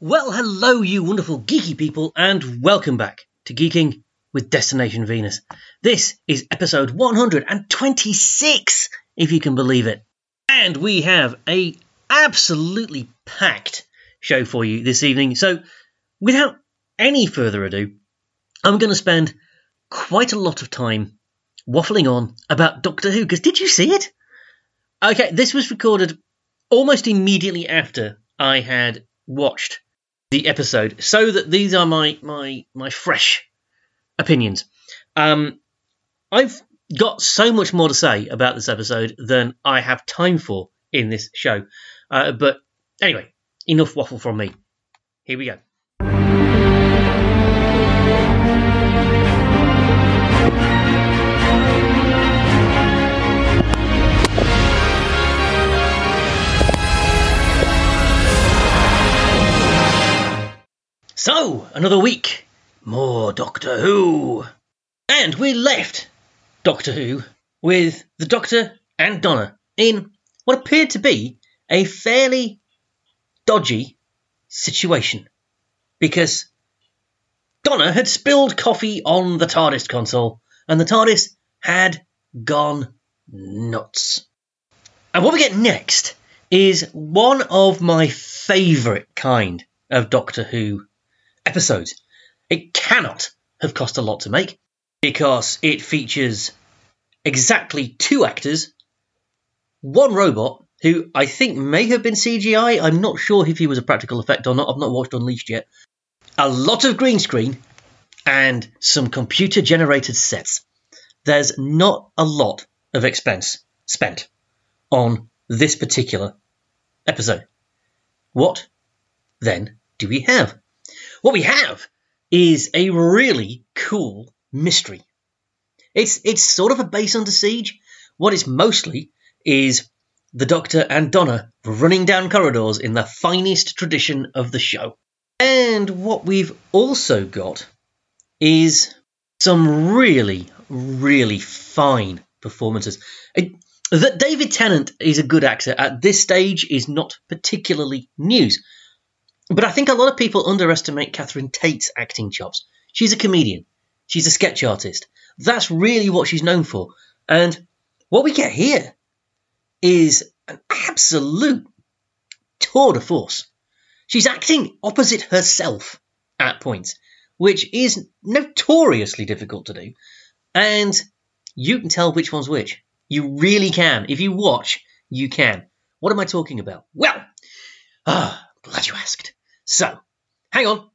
Well, hello, you wonderful geeky people, and welcome back to Geeking with Destination Venus. This is episode 126, if you can believe it. And we have a absolutely packed show for you this evening. So, without any further ado, I'm going to spend quite a lot of time waffling on about Doctor Who. Because did you see it? Okay, this was recorded almost immediately after I had watched the episode, so that these are my my my fresh opinions. Um, I've got so much more to say about this episode than I have time for in this show. Uh, but anyway, enough waffle from me. Here we go. So, another week, more Doctor Who. And we left Doctor Who with the Doctor and Donna in what appeared to be a fairly dodgy situation. Because Donna had spilled coffee on the TARDIS console, and the TARDIS had gone nuts. And what we get next is one of my favourite kind of Doctor Who episodes. It cannot have cost a lot to make because it features exactly two actors, one robot who I think may have been CGI. I'm not sure if he was a practical effect or not. I've not watched Unleashed yet. A lot of green screen and some computer generated sets. There's not a lot of expense spent on this particular episode. What then do we have? What we have is a really cool mystery. It's it's sort of a base under siege. What it's mostly is the Doctor and Donna running down corridors in the finest tradition of the show. And what we've also got is some really, really fine performances. It, that David Tennant is a good actor at this stage is not particularly news. But I think a lot of people underestimate Catherine Tate's acting chops. She's a comedian. She's a sketch artist. That's really what she's known for. And what we get here is an absolute tour de force. She's acting opposite herself at points, which is notoriously difficult to do. And you can tell which one's which. You really can. If you watch, you can. What am I talking about? Well, ah, glad you asked. So, hang on.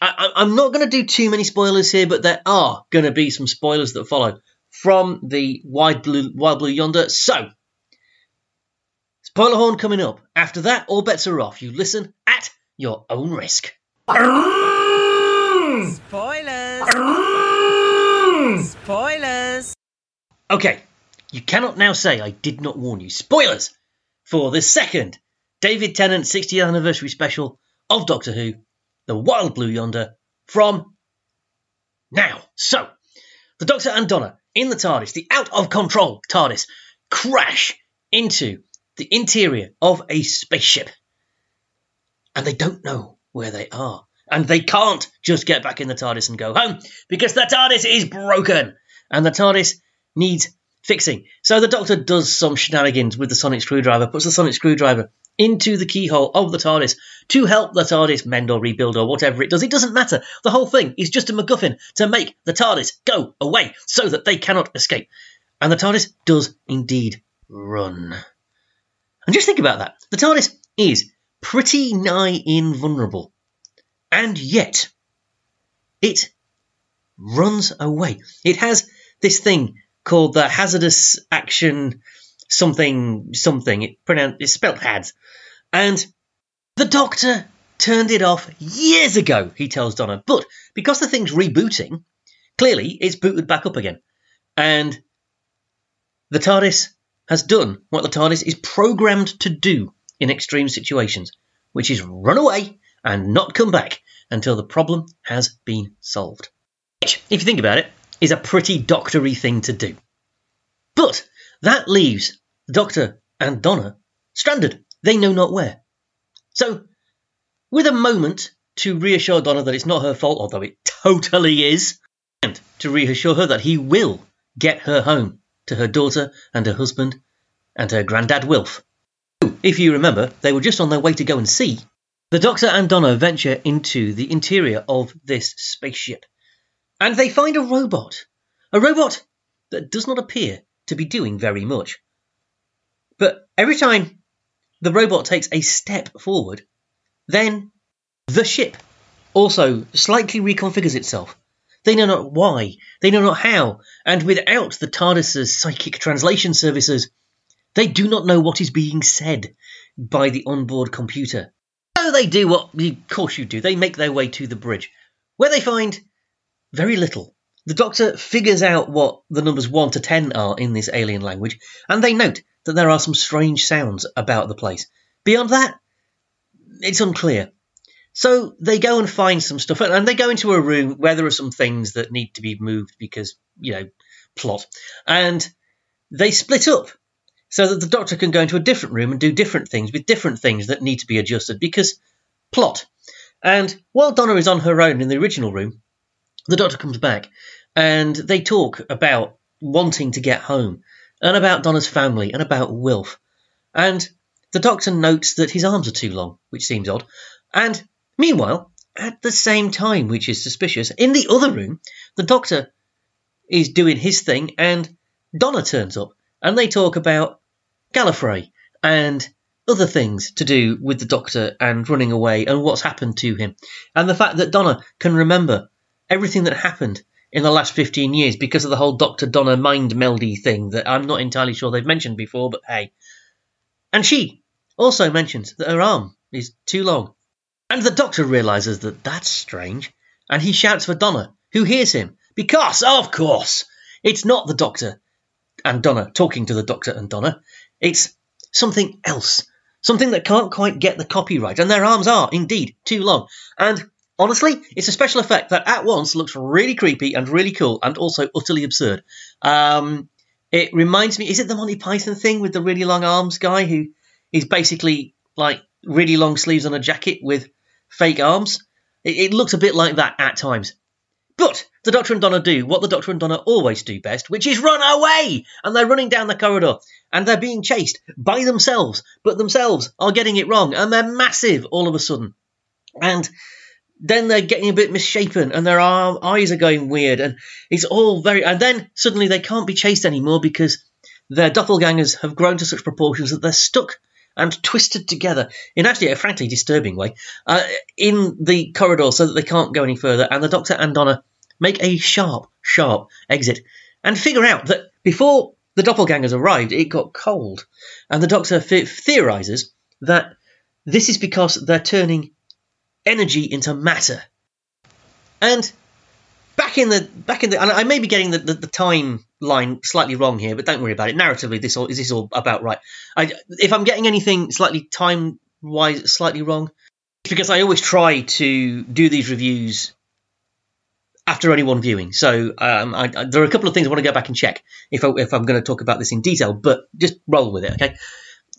I, am not going to do too many spoilers here, but there are going to be some spoilers that follow from the Wild Blue, Wild Blue Yonder. So, spoiler horn coming up. After that, all bets are off. You listen at your own risk. Spoilers! Spoilers! Okay, you cannot now say I did not warn you. Spoilers for the second David Tennant 60th anniversary special of Doctor Who, The Wild Blue Yonder, from now. So, the Doctor and Donna in the TARDIS, the out of control TARDIS, crash into the interior of a spaceship. And they don't know where they are. And they can't just get back in the TARDIS and go home because the TARDIS is broken. And the TARDIS needs fixing. So the Doctor does some shenanigans with the sonic screwdriver, puts the sonic screwdriver into the keyhole of the TARDIS to help the TARDIS mend or rebuild or whatever it does. It doesn't matter. The whole thing is just a MacGuffin to make the TARDIS go away so that they cannot escape. And the TARDIS does indeed run. And just think about that. The TARDIS is pretty nigh invulnerable. And yet, it runs away. It has this thing called the hazardous action something something. It pronounced it's spelled HADS. And the doctor turned it off years ago, he tells Donna. But because the thing's rebooting, clearly it's booted back up again. And the TARDIS has done what the TARDIS is programmed to do in extreme situations, which is run away and not come back until the problem has been solved. Which, if you think about it, is a pretty doctory thing to do. But that leaves the Doctor and Donna stranded. They know not where. So, with a moment to reassure Donna that it's not her fault, although it totally is, and to reassure her that he will get her home to her daughter and her husband and her granddad Wilf. If you remember, they were just on their way to go and see. The Doctor and Donna venture into the interior of this spaceship, and they find a robot. A robot that does not appear to be doing very much. But every time the robot takes a step forward, then the ship also slightly reconfigures itself. They know not why, they know not how, and without the TARDIS's psychic translation services, they do not know what is being said by the onboard computer. So they do what, of course, you do. They make their way to the bridge, where they find very little. The Doctor figures out what the numbers 1 to 10 are in this alien language, and they note that there are some strange sounds about the place. Beyond that, it's unclear. So they go and find some stuff, and they go into a room where there are some things that need to be moved because, you know, plot. And they split up so that the doctor can go into a different room and do different things with different things that need to be adjusted because plot. And while Donna is on her own in the original room, the doctor comes back and they talk about wanting to get home and about Donna's family and about Wilf. And the doctor notes that his arms are too long, which seems odd. And meanwhile, at the same time, which is suspicious, in the other room, the doctor is doing his thing and Donna turns up and they talk about Gallifrey and other things to do with the Doctor and running away and what's happened to him. And the fact that Donna can remember everything that happened in the last 15 years because of the whole Doctor Donna mind meldy thing that I'm not entirely sure they've mentioned before, but hey. And she also mentions that her arm is too long. And the Doctor realises that that's strange, and he shouts for Donna, who hears him, because, of course, it's not the Doctor and Donna talking to the Doctor and Donna. It's something else, something that can't quite get the copyright, and their arms are indeed too long. And honestly, it's a special effect that at once looks really creepy and really cool, and also utterly absurd. Um, it reminds me, is it the Monty Python thing with the really long arms guy who is basically like really long sleeves on a jacket with fake arms? It, it looks a bit like that at times. But the Doctor and Donna do what the Doctor and Donna always do best, which is run away! And they're running down the corridor, and they're being chased by themselves, but themselves are getting it wrong, and they're massive all of a sudden. And then they're getting a bit misshapen, and their eyes are going weird, and it's all very. And then suddenly they can't be chased anymore because their doppelgangers have grown to such proportions that they're stuck and twisted together in actually a frankly disturbing way uh, in the corridor so that they can't go any further. And the Doctor and Donna make a sharp, sharp exit and figure out that before the doppelgangers arrived, it got cold. And the Doctor theorizes that this is because they're turning energy into matter. And back in the back in the, and I may be getting the, the, the timeline slightly wrong here, but don't worry about it. Narratively, this all is this all about right. I, if I'm getting anything slightly time wise slightly wrong, it's because I always try to do these reviews after only one viewing. So um, I, I, there are a couple of things I want to go back and check if, I, if I'm going to talk about this in detail, but just roll with it, okay?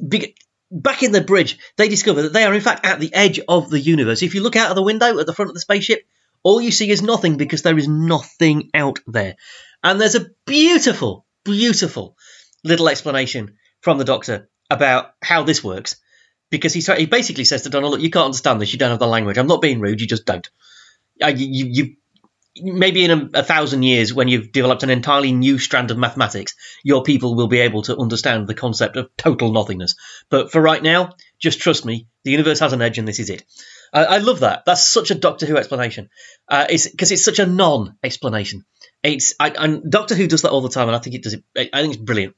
Be- back in the bridge, they discover that they are in fact at the edge of the universe. If you look out of the window at the front of the spaceship, all you see is nothing because there is nothing out there. And there's a beautiful, beautiful little explanation from the Doctor about how this works. Because he, he basically says to Donna, look, you can't understand this, you don't have the language. I'm not being rude, you just don't. Uh, you, you, maybe in a, a, thousand years, when you've developed an entirely new strand of mathematics, your people will be able to understand the concept of total nothingness. But for right now, just trust me, the universe has an edge, and this is it. I, I love that. That's such a Doctor Who explanation. Uh, it's because it's such a non-explanation. It's I, and Doctor Who does that all the time, and I think it does it. I think it's brilliant.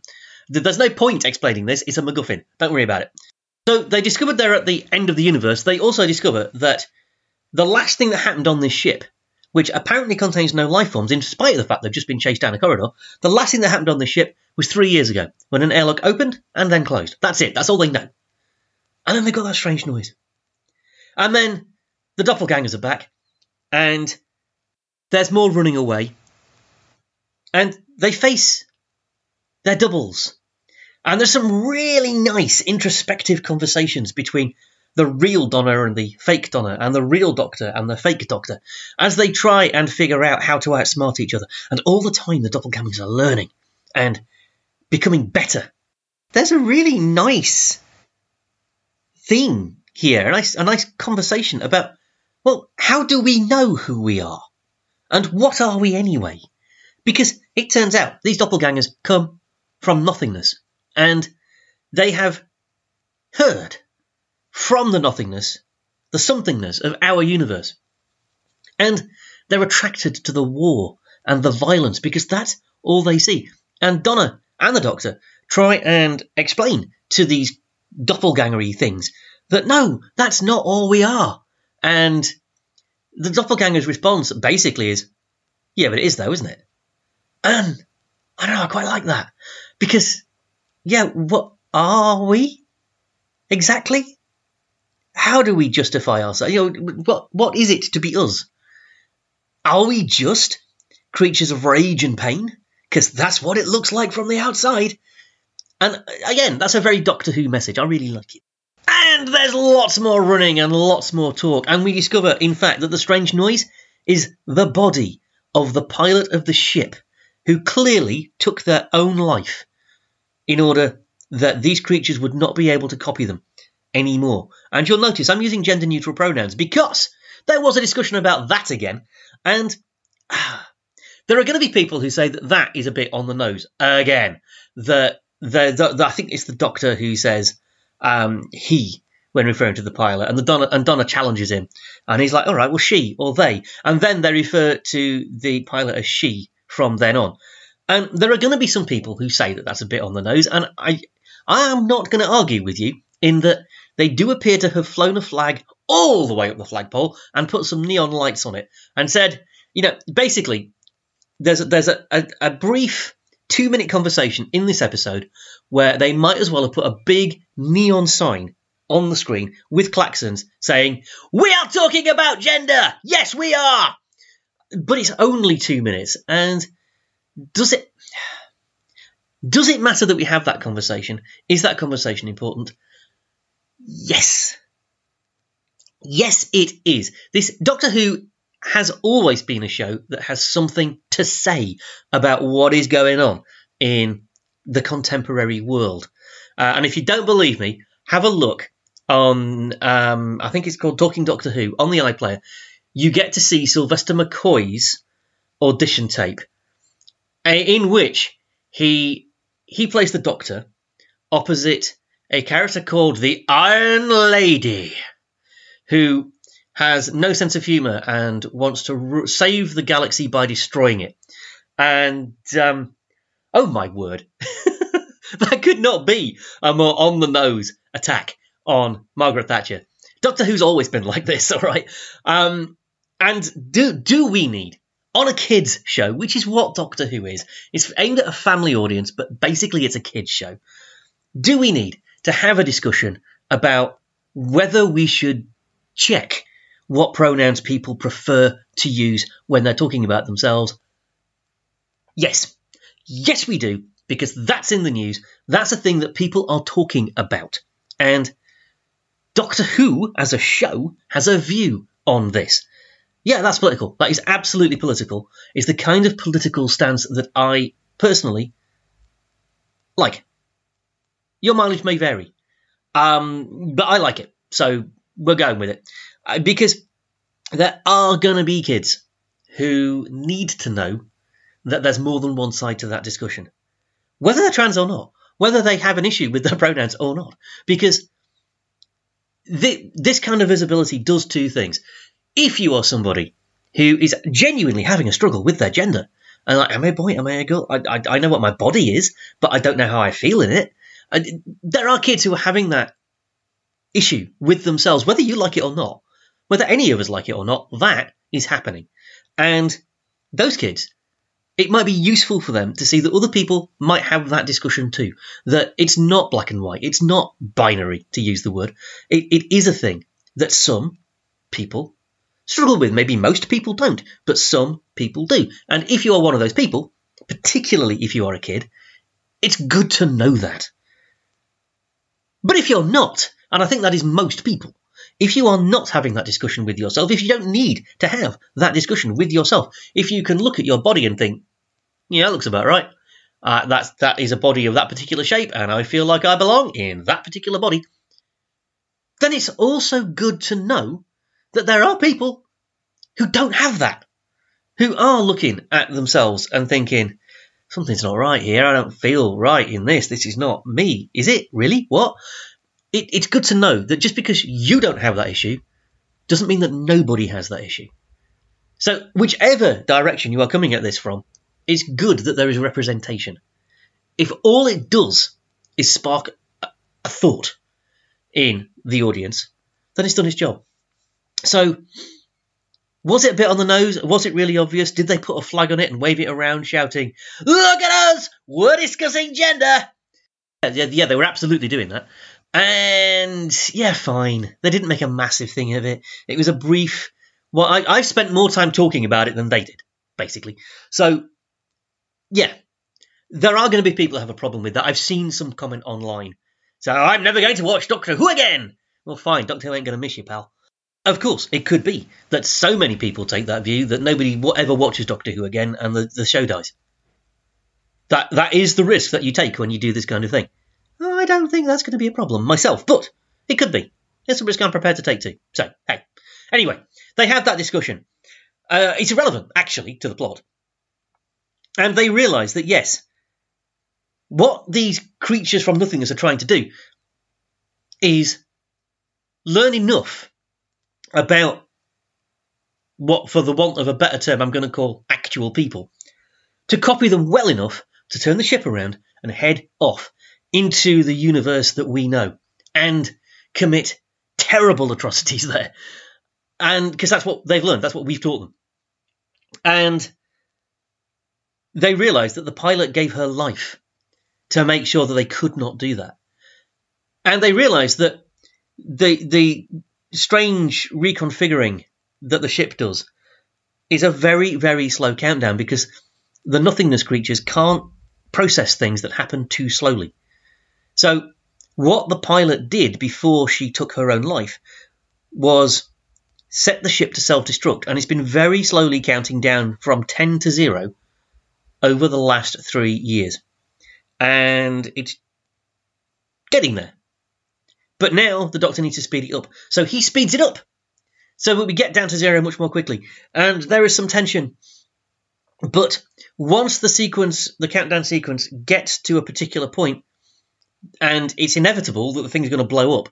There's no point explaining this. It's a MacGuffin. Don't worry about it. So they discovered they're at the end of the universe. They also discover that the last thing that happened on this ship which apparently contains no life forms, in spite of the fact they've just been chased down a corridor. The last thing that happened on this ship was three years ago, when an airlock opened and then closed. That's it. That's all they know. And then they got that strange noise. And then the doppelgangers are back, and there's more running away. And they face their doubles. And there's some really nice introspective conversations between the real Donna and the fake Donna, and the real Doctor and the fake Doctor, as they try and figure out how to outsmart each other. And all the time, the doppelgangers are learning and becoming better. There's a really nice theme here, a nice, a nice conversation about, well, how do we know who we are? And what are we anyway? Because it turns out these doppelgangers come from nothingness, and they have heard from the nothingness the somethingness of our universe. And they're attracted to the war and the violence because that's all they see. And Donna and the Doctor try and explain to these doppelgangery things that no, that's not all we are. And the doppelganger's response basically is, yeah, but it is though, isn't it? And I don't know, I quite like that. Because, yeah, what are we? Exactly? How do we justify ourselves? You know, what, what is it to be us? Are we just creatures of rage and pain? Because that's what it looks like from the outside. And uh, again, that's a very Doctor Who message. I really like it. And there's lots more running and lots more talk. And we discover, in fact, that the strange noise is the body of the pilot of the ship who clearly took their own life in order that these creatures would not be able to copy them anymore. And you'll notice I'm using gender neutral pronouns because there was a discussion about that again. And there are going to be people who say that that is a bit on the nose again. That the, the, the I think it's the doctor who says um, he when referring to the pilot, and the Donna and Donna challenges him, and he's like, "All right, well, she or they," and then they refer to the pilot as she from then on. And there are going to be some people who say that that's a bit on the nose, and I, I am not going to argue with you in that they do appear to have flown a flag all the way up the flagpole and put some neon lights on it and said, you know, basically, there's a, there's a, a, a brief two minute conversation in this episode where they might as well have put a big neon sign on the screen with klaxons saying, We are talking about gender! Yes, we are! But it's only two minutes, and does it does it matter that we have that conversation? Is that conversation important? Yes. Yes, it is. This Doctor Who has always been a show that has something to say about what is going on in the contemporary world. Uh, and if you don't believe me, have a look on, um, I think it's called Talking Doctor Who on the iPlayer. You get to see Sylvester McCoy's audition tape, in which he he plays the Doctor opposite a character called the Iron Lady, who has no sense of humor and wants to save the galaxy by destroying it. And um, oh my word, that could not be a more on the nose attack on Margaret Thatcher. Doctor Who's always been like this, all right. Um, and do do we need on a kids show, which is what Doctor Who is? It's aimed at a family audience, but basically it's a kids show. Do we need to have a discussion about whether we should check what pronouns people prefer to use when they're talking about themselves? Yes. Yes, we do, because that's in the news. That's a thing that people are talking about. And Doctor Who, as a show, has a view on this. Yeah, that's political. That is absolutely political. It's the kind of political stance that I personally like. Your mileage may vary, um, but I like it. So we're going with it. Uh, because there are to be kids who need to know that there's more than one side to that discussion, whether they're trans or not, whether they have an issue with their pronouns or not. Because the, this kind of visibility does two things. If you are somebody who is genuinely having a struggle with their gender, and like, am I a boy? Am I a girl? I, I, I know what my body is, but I don't know how I feel in it. I, there are kids who are having that issue with themselves, whether you like it or not, whether any of us like it or not, that is happening. And those kids, it might be useful for them to see that other people might have that discussion too. That it's not black and white, it's not binary, to use the word. It, it is a thing that some people struggle with. Maybe most people don't, but some people do. And if you are one of those people, particularly if you are a kid, it's good to know that. But if you're not, and I think that is most people, if you are not having that discussion with yourself, if you don't need to have that discussion with yourself, if you can look at your body and think, yeah, that looks about right. Uh, that's that is a body of that particular shape, and I feel like I belong in that particular body. Then it's also good to know that there are people who don't have that, who are looking at themselves and thinking, something's not right here. I don't feel right in this. This is not me. Is it really? What? It, it's good to know that just because you don't have that issue doesn't mean that nobody has that issue. So, whichever direction you are coming at this from, it's good that there is representation. If all it does is spark a, a thought in the audience, then it's done its job. So, was it a bit on the nose? Was it really obvious? Did they put a flag on it and wave it around, shouting, Look at us! We're discussing gender! Yeah, yeah, they were absolutely doing that. And yeah, fine. They didn't make a massive thing of it. It was a brief. Well, I, I've spent more time talking about it than they did, basically. So yeah, there are going to be people who have a problem with that. I've seen some comment online. So I'm never going to watch Doctor Who again. Well, fine. Doctor Who ain't going to miss you, pal. Of course, it could be that so many people take that view that nobody ever watches Doctor Who again and the, the show dies. That that is the risk that you take when you do this kind of thing. I don't think that's going to be a problem myself, but it could be. It's a risk I'm prepared to take too. So, hey. Anyway, they have that discussion. Uh, it's irrelevant, actually, to the plot. And they realise that, yes, what these creatures from nothingness are trying to do is learn enough about what, for the want of a better term, I'm going to call actual people, to copy them well enough to turn the ship around and head off into the universe that we know and commit terrible atrocities there. And because that's what they've learned, that's what we've taught them. And they realized that the pilot gave her life to make sure that they could not do that. And they realized that the the strange reconfiguring that the ship does is a very, very slow countdown because the nothingness creatures can't process things that happen too slowly. So, what the pilot did before she took her own life was set the ship to self destruct, and it's been very slowly counting down from 10 to 0 over the last three years. And it's getting there. But now the doctor needs to speed it up. So he speeds it up. So we get down to zero much more quickly. And there is some tension. But once the sequence, the countdown sequence, gets to a particular point, and it's inevitable that the thing's going to blow up,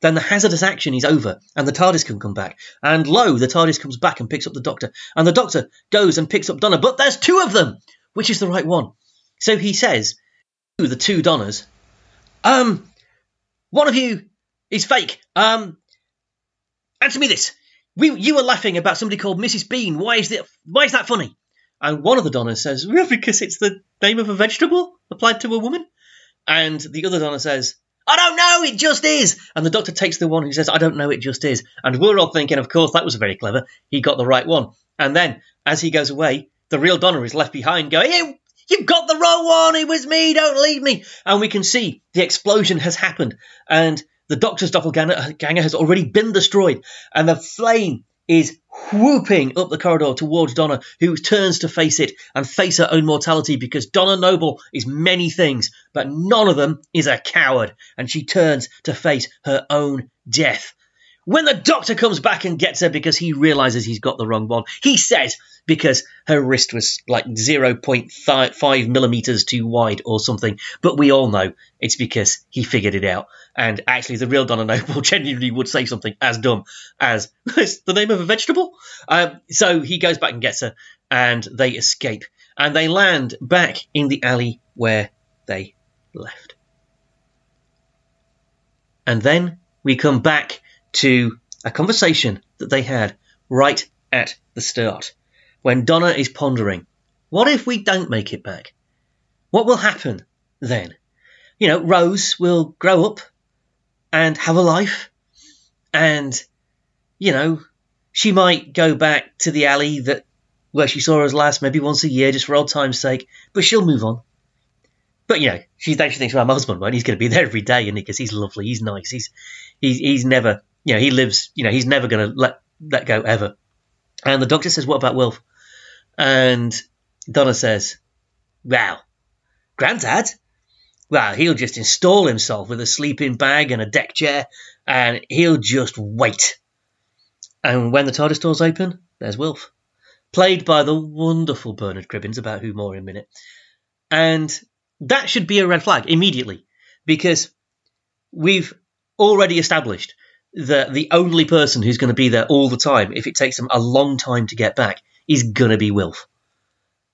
then the hazardous action is over and the TARDIS can come back. And lo, the TARDIS comes back and picks up the Doctor. And the Doctor goes and picks up Donna, but there's two of them! Which is the right one? So he says to the two Donnas, um, one of you is fake. Um, answer me this. We, you were laughing about somebody called Mrs. Bean. Why is that, why is that funny? And one of the Donnas says, well, because it's the name of a vegetable applied to a woman. And the other Donna says, I don't know, it just is. And the doctor takes the one who says, I don't know, it just is. And we're all thinking, of course, that was very clever. He got the right one. And then, as he goes away, the real Donna is left behind going, you, you got the wrong one. It was me. Don't leave me. And we can see the explosion has happened. And the doctor's doppelganger has already been destroyed. And the flame is whooping up the corridor towards Donna, who turns to face it and face her own mortality because Donna Noble is many things, but none of them is a coward, and she turns to face her own death. When the doctor comes back and gets her because he realizes he's got the wrong one, he says because her wrist was like 0.5 millimeters too wide or something. But we all know it's because he figured it out. And actually, the real Donna Noble genuinely would say something as dumb as the name of a vegetable. Um, so he goes back and gets her, and they escape. And they land back in the alley where they left. And then we come back to a conversation that they had right at the start when Donna is pondering, what if we don't make it back? What will happen then? You know, Rose will grow up and have a life, and, you know, she might go back to the alley that where she saw us last, maybe once a year, just for old time's sake, but she'll move on. But you know, she, she thinks, well, my husband won't. He's going to be there every day, and because he's lovely, he's nice, he's he's he's never you know, he lives. You know, he's never going to let let go ever. And the doctor says, "What about Wilf?" And Donna says, "Well, Granddad, well, he'll just install himself with a sleeping bag and a deck chair, and he'll just wait." And when the TARDIS doors open, there's Wilf, played by the wonderful Bernard Cribbins, about who more in a minute. And that should be a red flag immediately, because we've already established that the only person who's going to be there all the time, if it takes them a long time to get back, is going to be Wilf.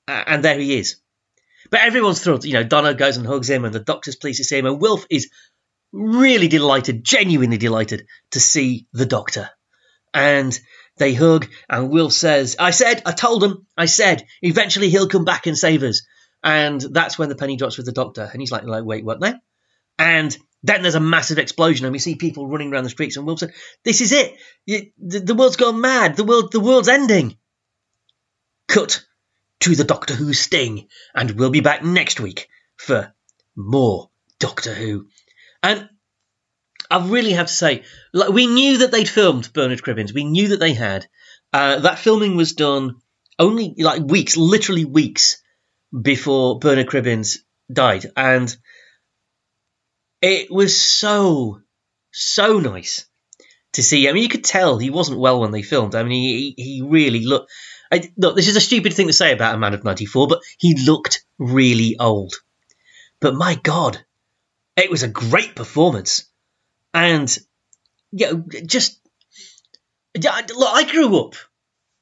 And there he is. But everyone's thrilled. You know, Donna goes and hugs him, and the doctor's pleased to see him, and Wilf is really delighted, genuinely delighted to see the doctor. And they hug, and Wilf says, I said, I told him, I said, eventually he'll come back and save us. And that's when the penny drops with the doctor. And he's like, like wait, what now? And then there's a massive explosion, and we see people running around the streets. And Wilf said, "This is it. the, the world's gone mad. The world, the world's ending." Cut to the Doctor Who sting, and we'll be back next week for more Doctor Who. And I really have to say, like, we knew that they'd filmed Bernard Cribbins. We knew that they had. Uh, that filming was done only like weeks, literally weeks before Bernard Cribbins died, and it was so, so nice to see. I mean, you could tell he wasn't well when they filmed. I mean, he he really looked. I, look, this is a stupid thing to say about a man of ninety four, but he looked really old. But my God, it was a great performance, and yeah, just look. I grew up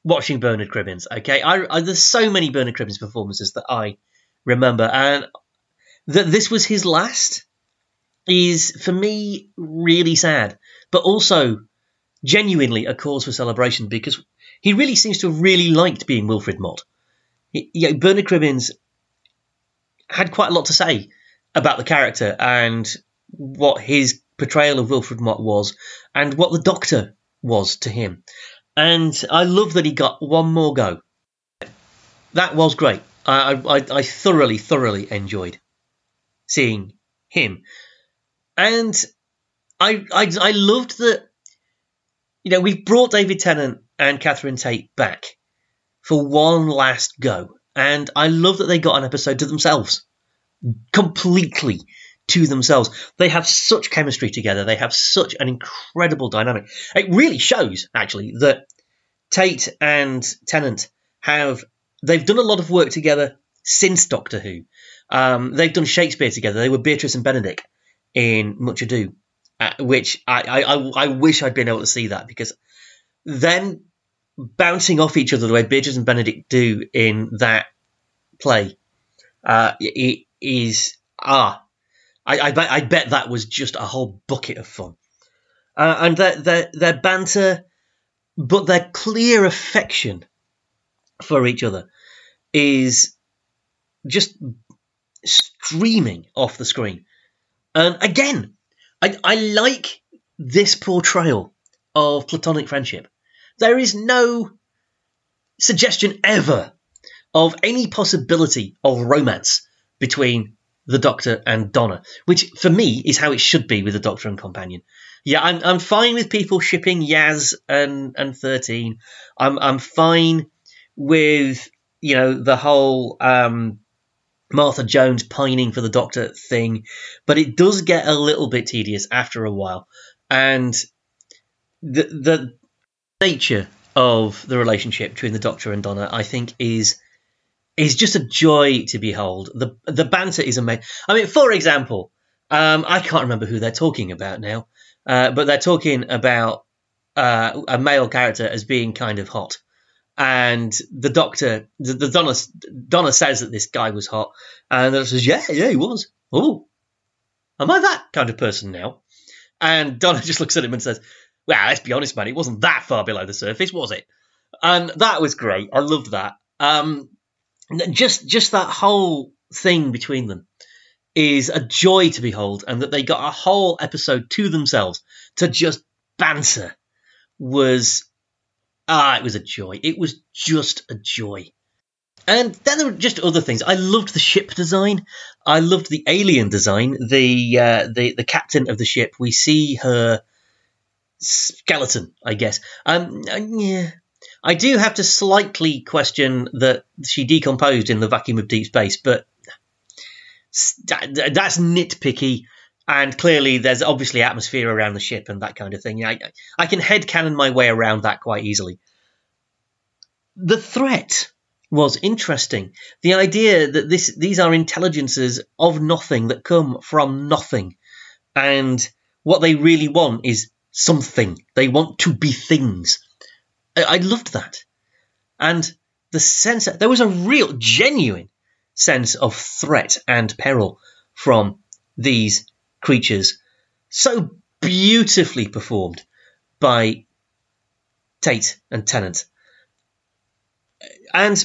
watching Bernard Cribbins. Okay, I, I, there's so many Bernard Cribbins performances that I remember, and that this was his last is for me really sad, but also genuinely a cause for celebration because he really seems to have really liked being Wilfred Mott. He, you know, Bernard Cribbins had quite a lot to say about the character and what his portrayal of Wilfred Mott was and what the Doctor was to him. And I love that he got one more go. That was great. I, I, I thoroughly, thoroughly enjoyed seeing him and I, I I loved that. You know, we've brought David Tennant and Catherine Tate back for one last go, and I love that they got an episode to themselves, completely to themselves. They have such chemistry together. They have such an incredible dynamic. It really shows, actually, that Tate and Tennant have they've done a lot of work together since Doctor Who. Um, they've done Shakespeare together. They were Beatrice and Benedick in Much Ado, uh, which I, I, I wish I'd been able to see that because then bouncing off each other the way Beatrice and Benedick do in that play uh, it is ah I, I, bet I bet that was just a whole bucket of fun. Uh, and their, their their banter but their clear affection for each other is just streaming off the screen and again, I, I like this portrayal of platonic friendship. There is no suggestion ever of any possibility of romance between the Doctor and Donna, which for me is how it should be with the Doctor and Companion. Yeah, I'm, I'm fine with people shipping Yaz and, and 13. I'm, I'm fine with, you know, the whole um, Martha Jones pining for the Doctor thing, but it does get a little bit tedious after a while. And the the nature of the relationship between the Doctor and Donna, I think, is is just a joy to behold. The the banter is amazing. I mean, for example, um, I can't remember who they're talking about now, uh, but they're talking about uh, a male character as being kind of hot and the doctor, the, the Donna, Donna says that this guy was hot, and the says, "Yeah, yeah, he was. Oh, am I that kind of person now?" And Donna just looks at him and says, "Well, let's be honest, man. It wasn't that far below the surface, was it?" And that was great. I loved that. Um, just just that whole thing between them is a joy to behold, and that they got a whole episode to themselves to just banter was Ah, it was a joy. It was just a joy. And then there were just other things. I loved the ship design. I loved the alien design. The uh, the the captain of the ship. We see her skeleton, I guess. Um, yeah. I do have to slightly question that she decomposed in the vacuum of deep space, but that's nitpicky. And clearly, there's obviously atmosphere around the ship and that kind of thing. I, I can headcanon my way around that quite easily. The threat was interesting. The idea that this these are intelligences of nothing that come from nothing, and what they really want is something. They want to be things. I, I loved that, and the sense that there was a real, genuine sense of threat and peril from these creatures, so beautifully performed by Tate and Tennant. And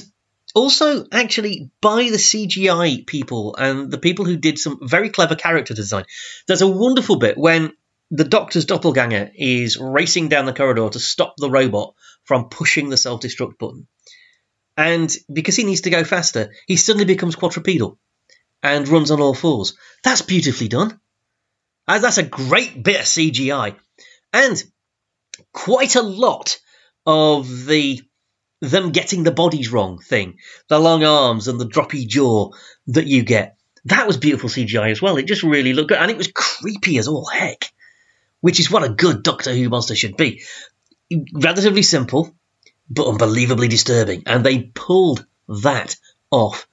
also, actually, by the CGI people and the people who did some very clever character design. There's a wonderful bit when the Doctor's doppelganger is racing down the corridor to stop the robot from pushing the self destruct button. And because he needs to go faster, he suddenly becomes quadrupedal and runs on all fours. That's beautifully done. Uh, that's a great bit of CGI. And quite a lot of the them getting the bodies wrong thing, the long arms and the droppy jaw that you get. That was beautiful CGI as well. It just really looked good. And it was creepy as all heck, which is what a good Doctor Who monster should be. Relatively simple, but unbelievably disturbing. And they pulled that off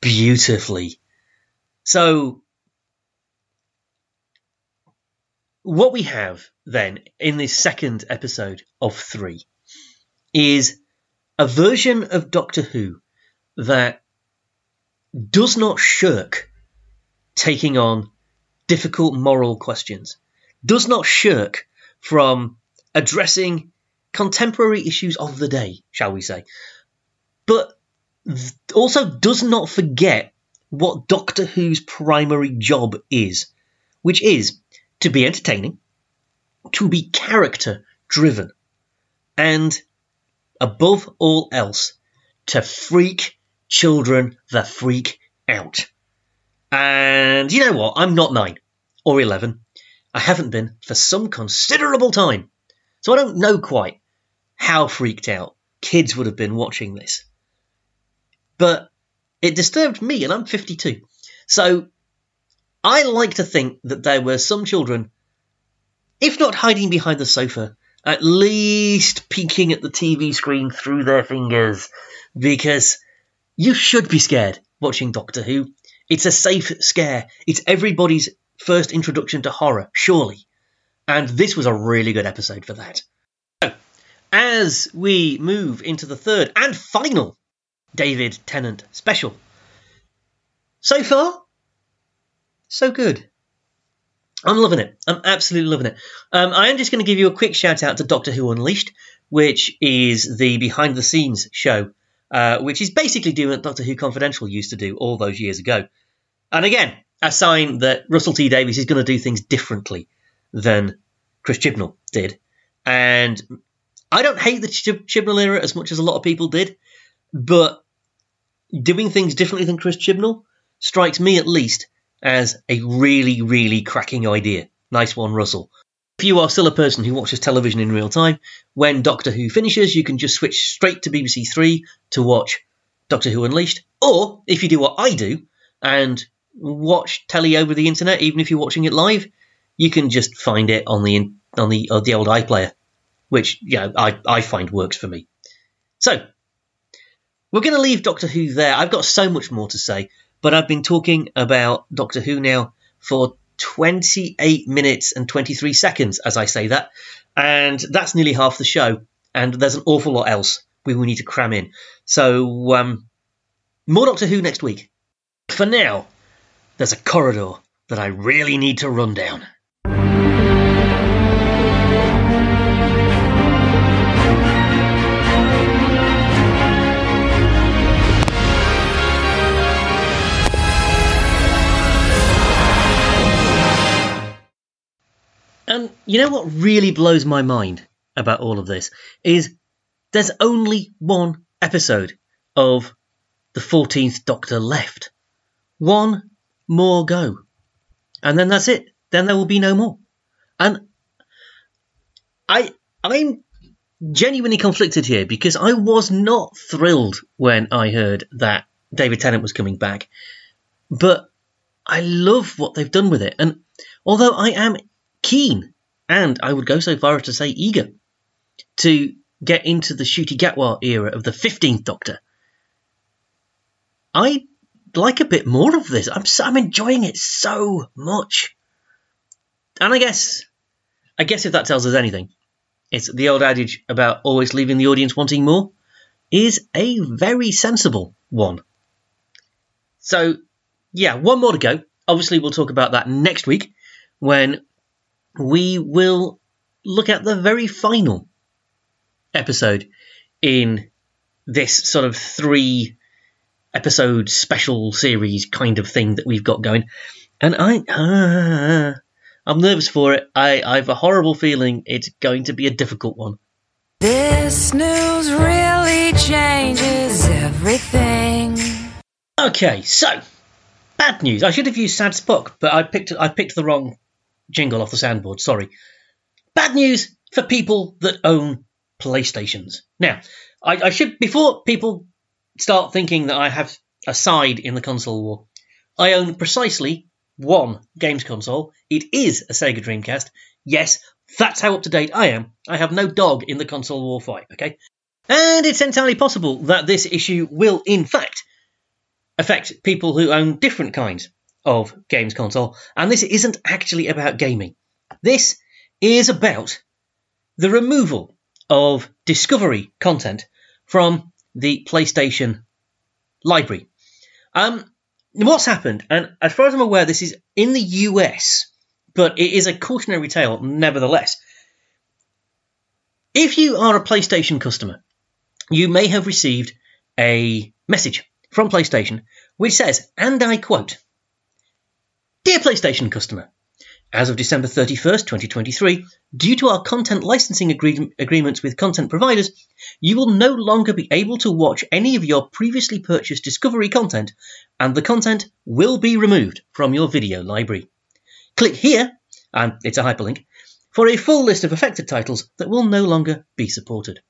beautifully. So, what we have then in this second episode of three is a version of Doctor Who that does not shirk taking on difficult moral questions, does not shirk from addressing contemporary issues of the day, shall we say, but also does not forget what Doctor Who's primary job is, which is to be entertaining, to be character driven, and above all else, to freak children the freak out. And you know what? I'm not nine or 11. I haven't been for some considerable time. So I don't know quite how freaked out kids would have been watching this. But it disturbed me, and I'm 52. So I like to think that there were some children, if not hiding behind the sofa, at least peeking at the TV screen through their fingers, because you should be scared watching Doctor Who. It's a safe scare. It's everybody's first introduction to horror, surely. And this was a really good episode for that So, as we move into the third and final David Tennant special. So far, so good. I'm loving it. I'm absolutely loving it. Um, I am just going to give you a quick shout out to Doctor Who Unleashed, which is the behind the scenes show, uh, which is basically doing what Doctor Who Confidential used to do all those years ago. And again, a sign that Russell T Davies is going to do things differently than Chris Chibnall did. And I don't hate the Ch- Chibnall era as much as a lot of people did, but doing things differently than Chris Chibnall strikes me at least as a really, really cracking idea. Nice one, Russell. If you are still a person who watches television in real time, when Doctor Who finishes, you can just switch straight to BBC Three to watch Doctor Who Unleashed. Or if you do what I do and watch telly over the internet, even if you're watching it live, you can just find it on the on the uh, the old iPlayer which yeah, I, I find works for me. So we're going to leave Doctor Who there. I've got so much more to say, but I've been talking about Doctor Who now for 28 minutes and 23 seconds as I say that, and that's nearly half the show. And there's an awful lot else we will need to cram in. So um, more Doctor Who next week. For now, there's a corridor that I really need to run down. And you know what really blows my mind about all of this is there's only one episode of the 14th Doctor left. One more go. And then that's it. Then there will be no more. And I I'm genuinely conflicted here because I was not thrilled when I heard that David Tennant was coming back, but I love what they've done with it. And although I am keen, and I would go so far as to say eager, to get into the Ncuti Gatwa era of the 15th Doctor, I like a bit more of this. I'm so, I'm enjoying it so much. And I guess I guess if that tells us anything, it's the old adage about always leaving the audience wanting more is a very sensible one. So, yeah, one more to go. Obviously, we'll talk about that next week when we will look at the very final episode in this sort of three episode special series kind of thing that we've got going. And I, uh, I'm nervous for it. I, I have a horrible feeling it's going to be a difficult one. This news really changes everything. Okay, so bad news. I should have used Sad Spock, but I picked I picked the wrong jingle off the soundboard. Sorry. Bad news for people that own PlayStations. Now, I, I should before people start thinking that I have a side in the console war. I own precisely one games console. It is a Sega Dreamcast. Yes, that's how up to date I am. I have no dog in the console war fight, okay? And it's entirely possible that this issue will, in fact, affect people who own different kinds of games console. And this isn't actually about gaming. This is about the removal of discovery content from the PlayStation library. Um, what's happened, and as far as I'm aware, this is in the US, but it is a cautionary tale nevertheless. If you are a PlayStation customer, you may have received a message from PlayStation which says, and I quote, Dear PlayStation customer, as of December 31st, 2023, due to our content licensing agree- agreements with content providers, you will no longer be able to watch any of your previously purchased Discovery content, and the content will be removed from your video library. Click here, and it's a hyperlink, for a full list of affected titles that will no longer be supported.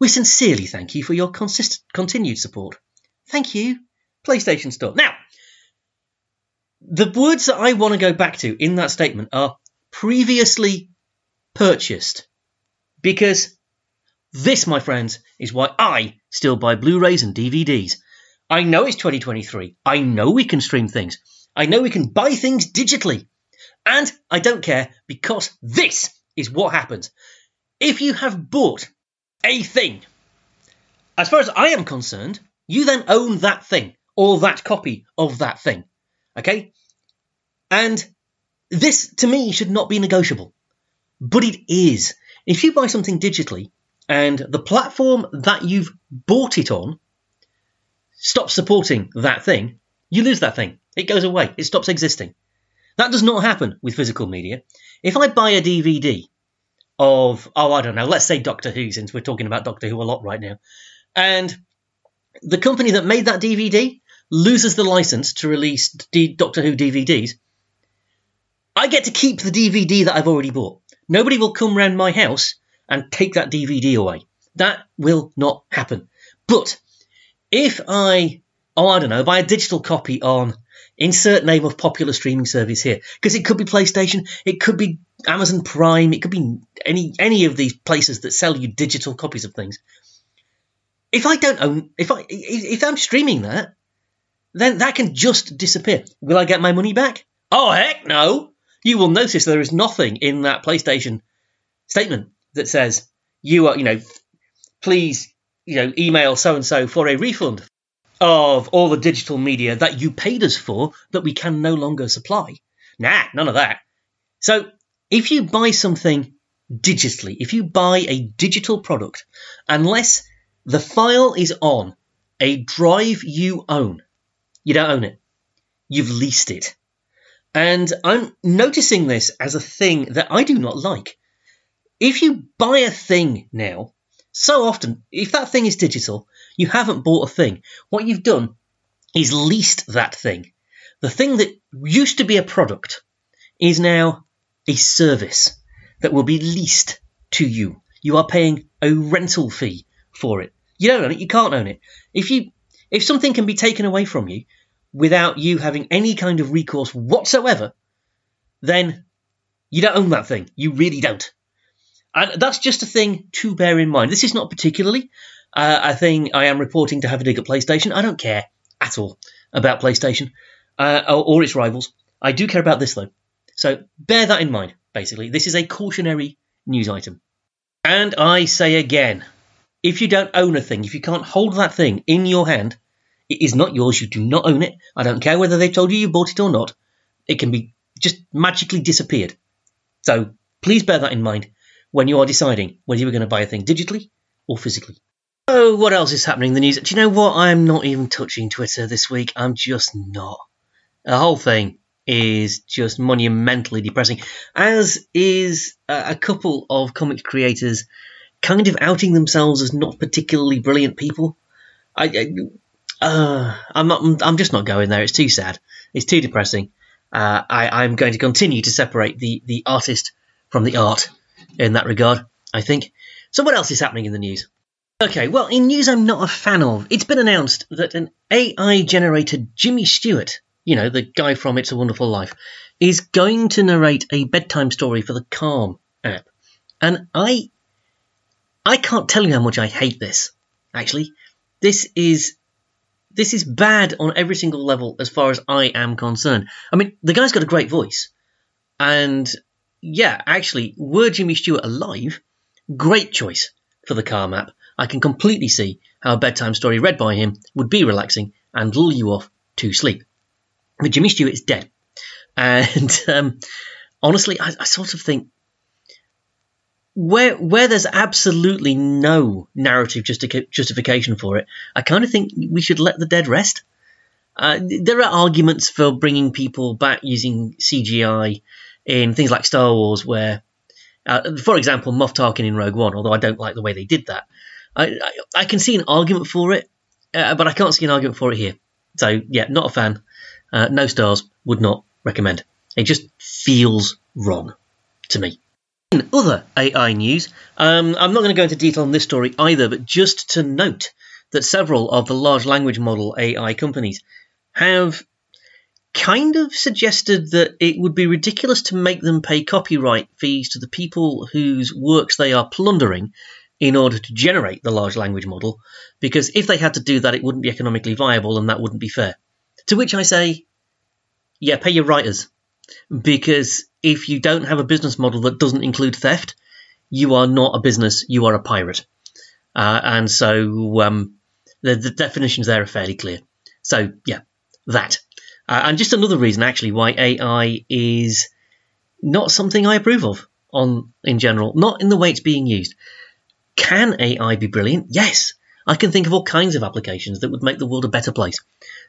We sincerely thank you for your consist- continued support. Thank you, PlayStation Store. Now, the words that I want to go back to in that statement are previously purchased. Because this, my friends, is why I still buy Blu rays and DVDs. I know it's 2023. I know we can stream things. I know we can buy things digitally. And I don't care because this is what happens. If you have bought a thing, as far as I am concerned, you then own that thing or that copy of that thing. Okay? And this, to me, should not be negotiable. But it is. If you buy something digitally and the platform that you've bought it on stops supporting that thing, you lose that thing. It goes away. It stops existing. That does not happen with physical media. If I buy a DVD of, oh, I don't know, let's say Doctor Who, since we're talking about Doctor Who a lot right now, and the company that made that DVD loses the license to release D- Doctor Who DVDs, I get to keep the DVD that I've already bought. Nobody will come round my house and take that DVD away. That will not happen. But if I, oh, I don't know, buy a digital copy on insert name of popular streaming service here, because it could be PlayStation, it could be Amazon Prime, it could be any any of these places that sell you digital copies of things. If I don't own, if I if I'm streaming that, then that can just disappear. Will I get my money back? Oh heck no! You will notice there is nothing in that PlayStation statement that says you are, you know, please, you know, email so and so for a refund of all the digital media that you paid us for that we can no longer supply. Nah, none of that. So if you buy something digitally, if you buy a digital product, unless the file is on a drive you own, you don't own it. You've leased it. And I'm noticing this as a thing that I do not like. If you buy a thing now, so often, if that thing is digital, you haven't bought a thing. What you've done is leased that thing. The thing that used to be a product is now a service that will be leased to you. You are paying a rental fee for it. You don't own it. You can't own it. If you if something can be taken away from you without you having any kind of recourse whatsoever, then you don't own that thing. You really don't. And that's just a thing to bear in mind. This is not particularly uh, a thing I am reporting to have a dig at PlayStation. I don't care at all about PlayStation uh, or, or its rivals. I do care about this though. So bear that in mind, basically. This is a cautionary news item. And I say again, if you don't own a thing, if you can't hold that thing in your hand, it is not yours. You do not own it. I don't care whether they've told you you bought it or not. It can be just magically disappeared. So please bear that in mind when you are deciding whether you're going to buy a thing digitally or physically. Oh, what else is happening in the news? Do you know what? I'm not even touching Twitter this week. I'm just not. The whole thing is just monumentally depressing, as is a couple of comic creators kind of outing themselves as not particularly brilliant people. I, I uh, I'm not. I'm just not going there. It's too sad. It's too depressing. Uh, I, I'm going to continue to separate the the artist from the art in that regard. I think. So, what else is happening in the news? Okay, well, in news I'm not a fan of, it's been announced that an AI generated Jimmy Stewart you know, the guy from It's a Wonderful Life, is going to narrate a bedtime story for the Calm app. And I I can't tell you how much I hate this. Actually, this is this is bad on every single level as far as I am concerned. I mean, the guy's got a great voice. And yeah, actually, were Jimmy Stewart alive, great choice for the Calm app. I can completely see how a bedtime story read by him would be relaxing and lull you off to sleep. But Jimmy Stewart is dead. And um, honestly, I, I, sort of think where where there's absolutely no narrative justification for it, I kind of think we should let the dead rest. Uh, there are arguments for bringing people back using CGI in things like Star Wars, where, uh, for example, Moff Tarkin in Rogue One. Although I don't like the way they did that, I, I, I can see an argument for it, uh, but I can't see an argument for it here. So yeah, not a fan. Uh, no stars, would not recommend. It just feels wrong to me. In other AI news, um, I'm not going to go into detail on this story either, but just to note that several of the large language model AI companies have kind of suggested that it would be ridiculous to make them pay copyright fees to the people whose works they are plundering in order to generate the large language model, because if they had to do that, it wouldn't be economically viable and that wouldn't be fair. To which I say, yeah, pay your writers. Because if you don't have a business model that doesn't include theft, you are not a business, you are a pirate. Uh, and so um, the, the, definitions there are fairly clear. So, yeah, that. Uh, and just another reason, actually, why AI is not something I approve of on in general, not in the way it's being used. Can AI be brilliant? Yes. I can think of all kinds of applications that would make the world a better place.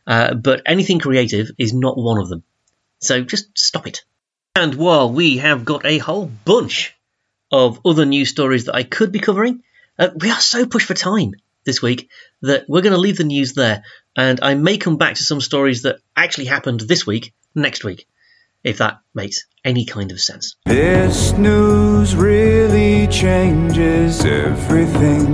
Uh, but anything creative is not one of them. So just stop it. And while we have got a whole bunch of other news stories that I could be covering, uh, we are so pushed for time this week that we're going to leave the news there. And I may come back to some stories that actually happened this week next week, if that makes any kind of sense. This news really changes everything.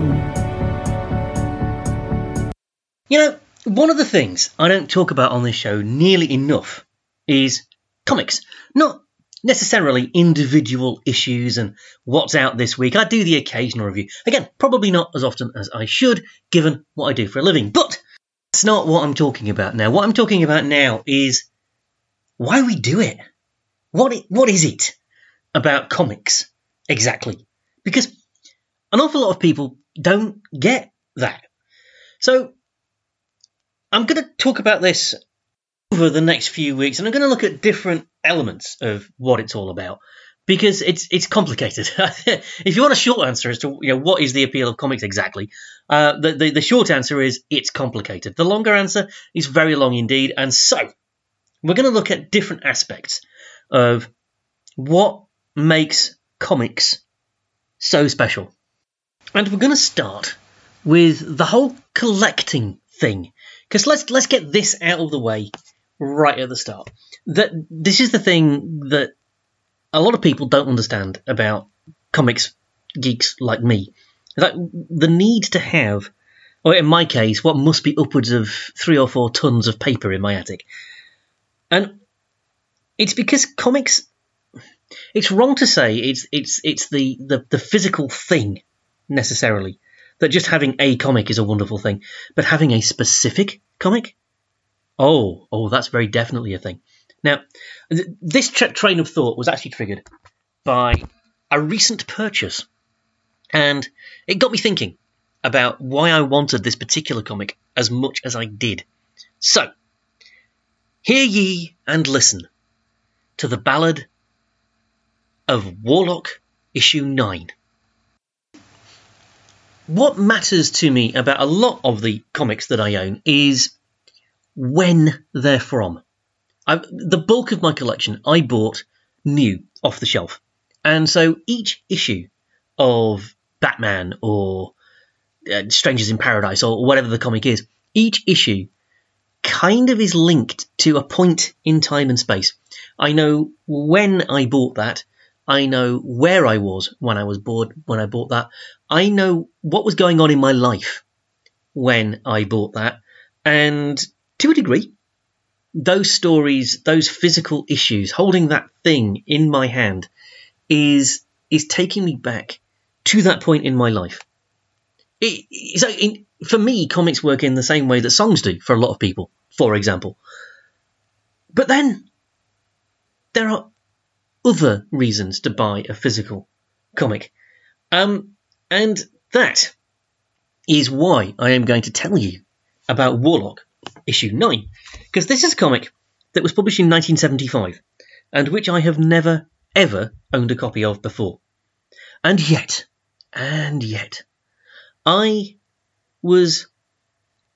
You know, one of the things I don't talk about on this show nearly enough is comics. Not necessarily individual issues and what's out this week. I do the occasional review. Again, probably not as often as I should, given what I do for a living. But that's not what I'm talking about now. What I'm talking about now is why we do it. What it, what is it about comics exactly? Because an awful lot of people don't get that. So I'm going to talk about this over the next few weeks, and I'm going to look at different elements of what it's all about because it's it's complicated. if you want a short answer as to you know what is the appeal of comics exactly, uh, the, the the short answer is it's complicated. The longer answer is very long indeed, and so we're going to look at different aspects of what makes comics so special, and we're going to start with the whole collecting thing because let's let's get this out of the way right at the start. That this is the thing that a lot of people don't understand about comics geeks like me, that the need to have, or in my case, what must be upwards of three or four tons of paper in my attic. And it's because comics it's wrong to say it's it's it's the, the, the physical thing necessarily. That just having a comic is a wonderful thing. But having a specific comic? Oh, oh, that's very definitely a thing. Now, th- this tra- train of thought was actually triggered by a recent purchase. And it got me thinking about why I wanted this particular comic as much as I did. So, hear ye and listen to the ballad of Warlock issue 9. What matters to me about a lot of the comics that I own is when they're from. I, the bulk of my collection I bought new off the shelf. And so each issue of Batman or uh, Strangers in Paradise or whatever the comic is, each issue kind of is linked to a point in time and space. I know when I bought that, I know where I was when I was bored when I bought that. I know what was going on in my life when I bought that. And to a degree, those stories, those physical issues, holding that thing in my hand is is taking me back to that point in my life. It, so in, for me, comics work in the same way that songs do for a lot of people, for example. But then there are other reasons to buy a physical comic. Um, and that is why I am going to tell you about Warlock issue 9. Because this is a comic that was published in 1975 and which I have never, ever owned a copy of before. And yet, and yet, I was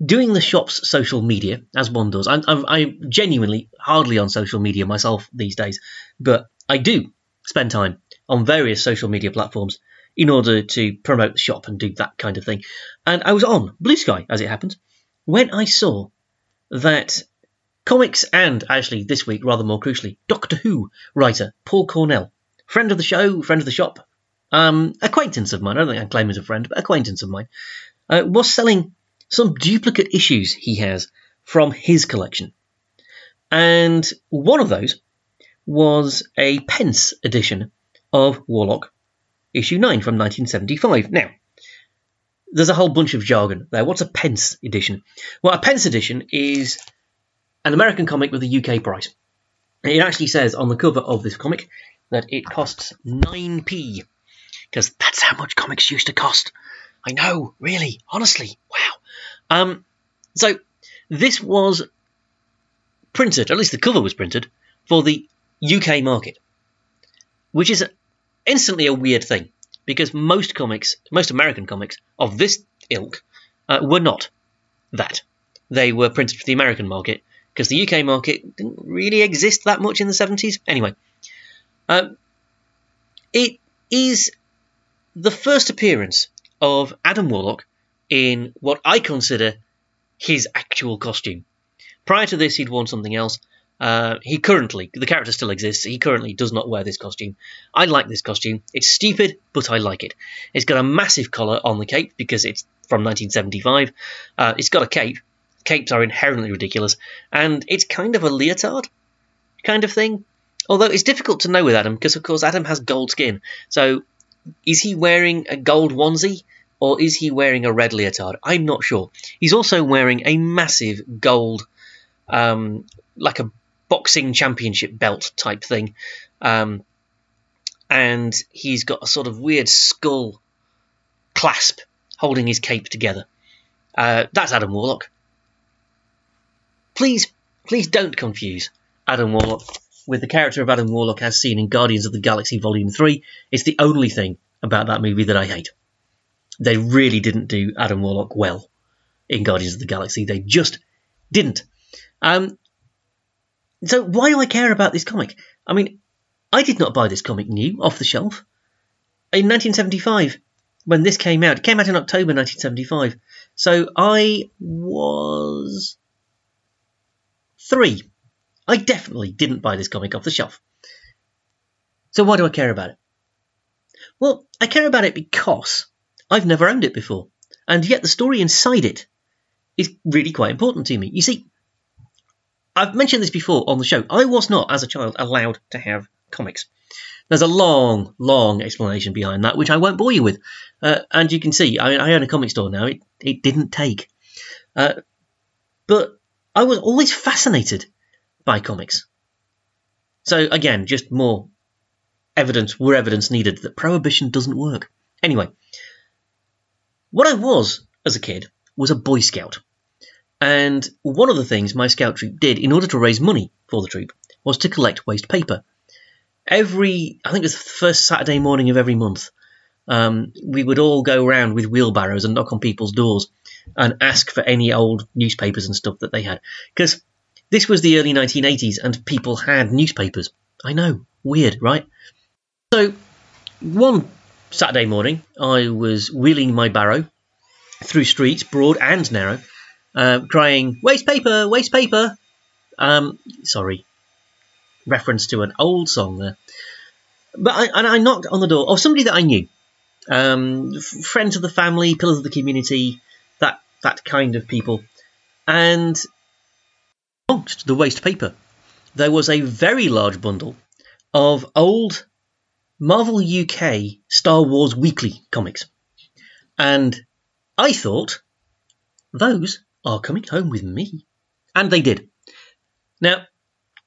doing the shop's social media, as one does. I'm, I'm, I'm genuinely hardly on social media myself these days, but I do spend time on various social media platforms in order to promote the shop and do that kind of thing. And I was on Bluesky, as it happens, when I saw that comics and actually this week, rather more crucially, Doctor Who writer Paul Cornell, friend of the show, friend of the shop, um, acquaintance of mine, I don't think I claim as a friend, but acquaintance of mine, uh, was selling some duplicate issues he has from his collection. And one of those was a pence edition of Warlock issue 9 from 1975. Now, there's a whole bunch of jargon there. What's a pence edition? Well, a pence edition is an American comic with a UK price. It actually says on the cover of this comic that it costs 9p, because that's how much comics used to cost. I know, really, honestly, wow. Um, so this was printed, at least the cover was printed, for the UK market, which is instantly a weird thing because most comics, most American comics of this ilk, uh, were not that. They were printed for the American market because the UK market didn't really exist that much in the 70s. Anyway, um, it is the first appearance of Adam Warlock in what I consider his actual costume. Prior to this, he'd worn something else, uh, he currently, the character still exists. He currently does not wear this costume. I like this costume. It's stupid, but I like it. It's got a massive collar on the cape because it's from 1975. Uh, it's got a cape. Capes are inherently ridiculous, and it's kind of a leotard kind of thing. Although it's difficult to know with Adam because, of course, Adam has gold skin. So, is he wearing a gold onesie? Or is he wearing a red leotard? I'm not sure. He's also wearing a massive gold, um, like a boxing championship belt type thing. Um, and he's got a sort of weird skull clasp holding his cape together. Uh, that's Adam Warlock. Please, please don't confuse Adam Warlock with the character of Adam Warlock as seen in Guardians of the Galaxy Volume 3. It's the only thing about that movie that I hate. They really didn't do Adam Warlock well in Guardians of the Galaxy. They just didn't. Um, so why do I care about this comic? I mean, I did not buy this comic new off the shelf. In 1975, when this came out, it came out in October 1975. So I was three. I definitely didn't buy this comic off the shelf. So why do I care about it? Well, I care about it because I've never owned it before, and yet the story inside it is really quite important to me. You see, I've mentioned this before on the show. I was not, as a child, allowed to have comics. There's a long, long explanation behind that, which I won't bore you with. Uh, and you can see, I, I own a comic store now. It, it didn't take. Uh, but I was always fascinated by comics. So again, just more evidence where evidence needed that prohibition doesn't work. Anyway, what I was as a kid was a Boy Scout. And one of the things my scout troop did in order to raise money for the troop was to collect waste paper. Every, I think it was the first Saturday morning of every month, um, we would all go around with wheelbarrows and knock on people's doors and ask for any old newspapers and stuff that they had. Because this was the early 1980s and people had newspapers. I know, weird, right? So, one Saturday morning, I was wheeling my barrow through streets, broad and narrow, uh, crying, Waste paper, waste paper! Um, sorry, reference to an old song there. But I, and I knocked on the door of somebody that I knew, um, friends of the family, pillars of the community, that that kind of people, and amongst the waste paper, there was a very large bundle of old Marvel UK Star Wars Weekly comics. And I thought, those are coming home with me. And they did. Now,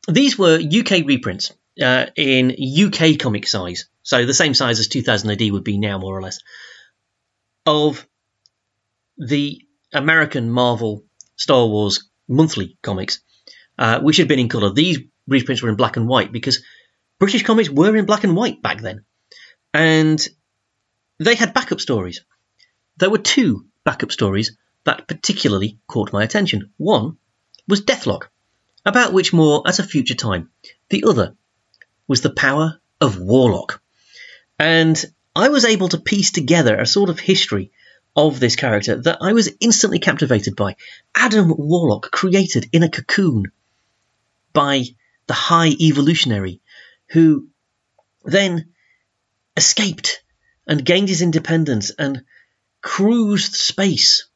these were UK reprints uh, in UK comic size, so the same size as 2000 AD would be now, more or less, of the American Marvel Star Wars monthly comics, uh, which had been in colour. These reprints were in black and white because British comics were in black and white back then. And they had backup stories. There were two backup stories that particularly caught my attention. One was Deathlok, about which more at a future time. The other was the power of Warlock. And I was able to piece together a sort of history of this character that I was instantly captivated by. Adam Warlock, created in a cocoon by the High Evolutionary, who then escaped and gained his independence and cruised space,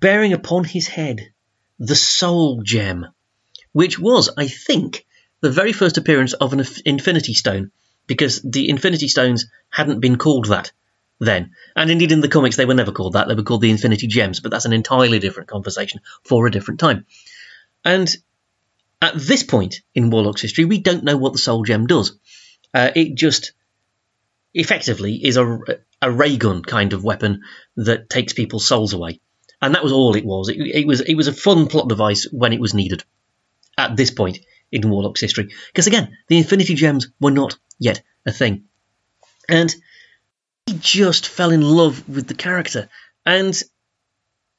bearing upon his head the Soul Gem, which was, I think, the very first appearance of an Infinity Stone, because the Infinity Stones hadn't been called that then. And indeed, in the comics, they were never called that. They were called the Infinity Gems, but that's an entirely different conversation for a different time. And at this point in Warlock's history, we don't know what the Soul Gem does. Uh, it just effectively is a, a ray gun kind of weapon that takes people's souls away, and that was all it was. It, it was it was a fun plot device when it was needed. At this point in Warlock's history, because again, the Infinity Gems were not yet a thing, and he just fell in love with the character. And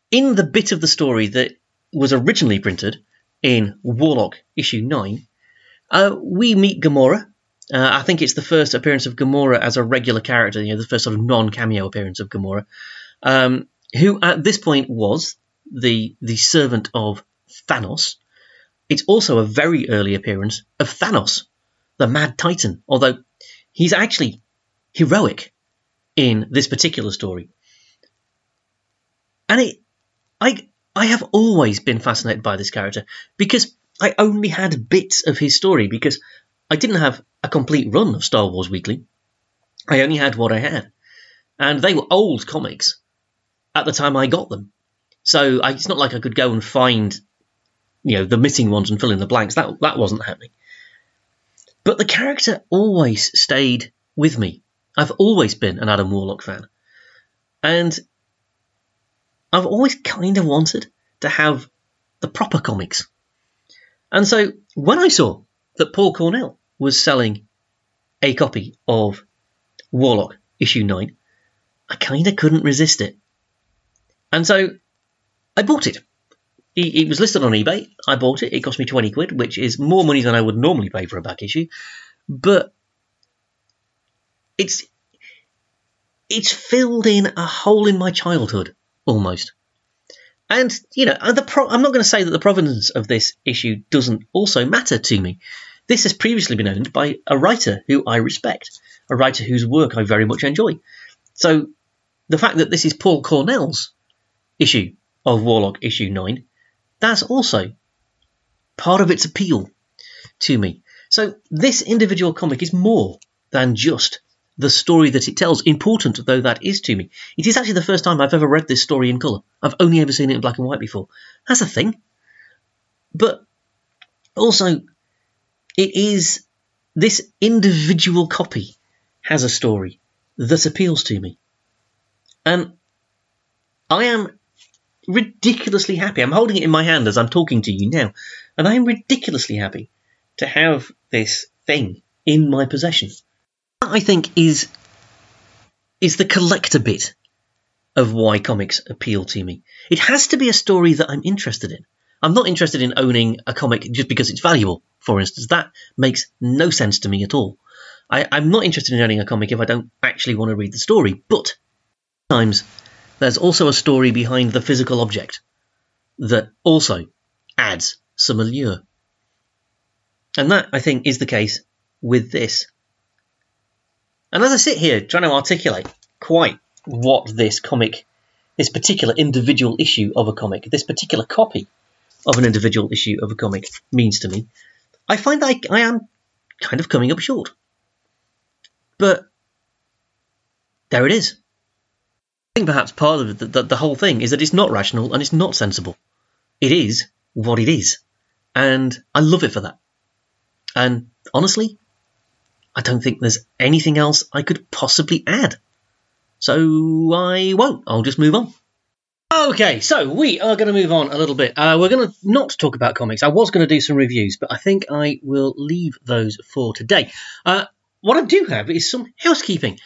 in the bit of the story that was originally printed, in Warlock issue 9, uh, we meet Gamora. Uh, I think it's the first appearance of Gamora as a regular character, you know, the first sort of non cameo appearance of Gamora, um, who at this point was the, the servant of Thanos. It's also a very early appearance of Thanos, the Mad Titan, although he's actually heroic in this particular story. And it, I, I have always been fascinated by this character because I only had bits of his story because I didn't have a complete run of Star Wars Weekly. I only had what I had. And they were old comics at the time I got them. So I, it's not like I could go and find, you know, the missing ones and fill in the blanks. That that wasn't happening. But the character always stayed with me. I've always been an Adam Warlock fan. And I've always kind of wanted to have the proper comics. And so when I saw that Paul Cornell was selling a copy of Warlock issue 9, I kind of couldn't resist it. And so I bought it. It was listed on eBay. I bought it. It cost me 20 quid, which is more money than I would normally pay for a back issue. But it's it's filled in a hole in my childhood almost. And you know, pro- I'm not going to say that the provenance of this issue doesn't also matter to me, this has previously been owned by a writer who I respect, a writer whose work I very much enjoy. So the fact that this is Paul Cornell's issue of Warlock issue 9, that's also part of its appeal to me. So this individual comic is more than just the story that it tells, important though that is to me. It is actually the first time I've ever read this story in colour. I've only ever seen it in black and white before. That's a thing. But also, it is this individual copy has a story that appeals to me. And I am ridiculously happy. I'm holding it in my hand as I'm talking to you now, and I am ridiculously happy to have this thing in my possession. That I think is is the collector bit of why comics appeal to me. It has to be a story that I'm interested in. I'm not interested in owning a comic just because it's valuable, for instance. That makes no sense to me at all. I, I'm not interested in owning a comic if I don't actually want to read the story, but sometimes there's also a story behind the physical object that also adds some allure. And that, I think, is the case with this. And as I sit here trying to articulate quite what this comic, this particular individual issue of a comic, this particular copy of an individual issue of a comic means to me, I find that I, I am kind of coming up short. But there it is. I think perhaps part of the, the, the whole thing is that it's not rational and it's not sensible. It is what it is. And I love it for that. And honestly, I don't think there's anything else I could possibly add. So I won't. I'll just move on. Okay, so we are going to move on a little bit. Uh, we're going to not talk about comics. I was going to do some reviews, but I think I will leave those for today. Uh, what I do have is some housekeeping.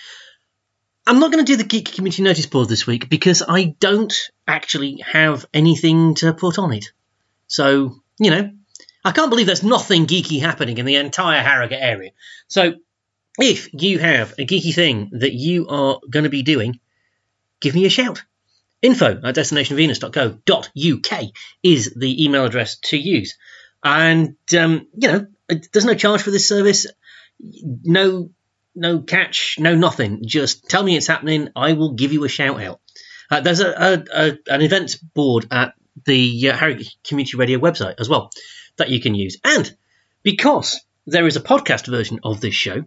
I'm not going to do the Geek Community Notice Board this week because I don't actually have anything to put on it. So, you know, I can't believe there's nothing geeky happening in the entire Harrogate area. So, if you have a geeky thing that you are going to be doing, give me a shout. Info at destinationvenus.co.uk is the email address to use. And, um, you know, there's no charge for this service, no no catch, no nothing. Just tell me it's happening. I will give you a shout out. Uh, there's a, a, a, an events board at the uh, Harrogate Community Radio website as well that you can use. And because there is a podcast version of this show,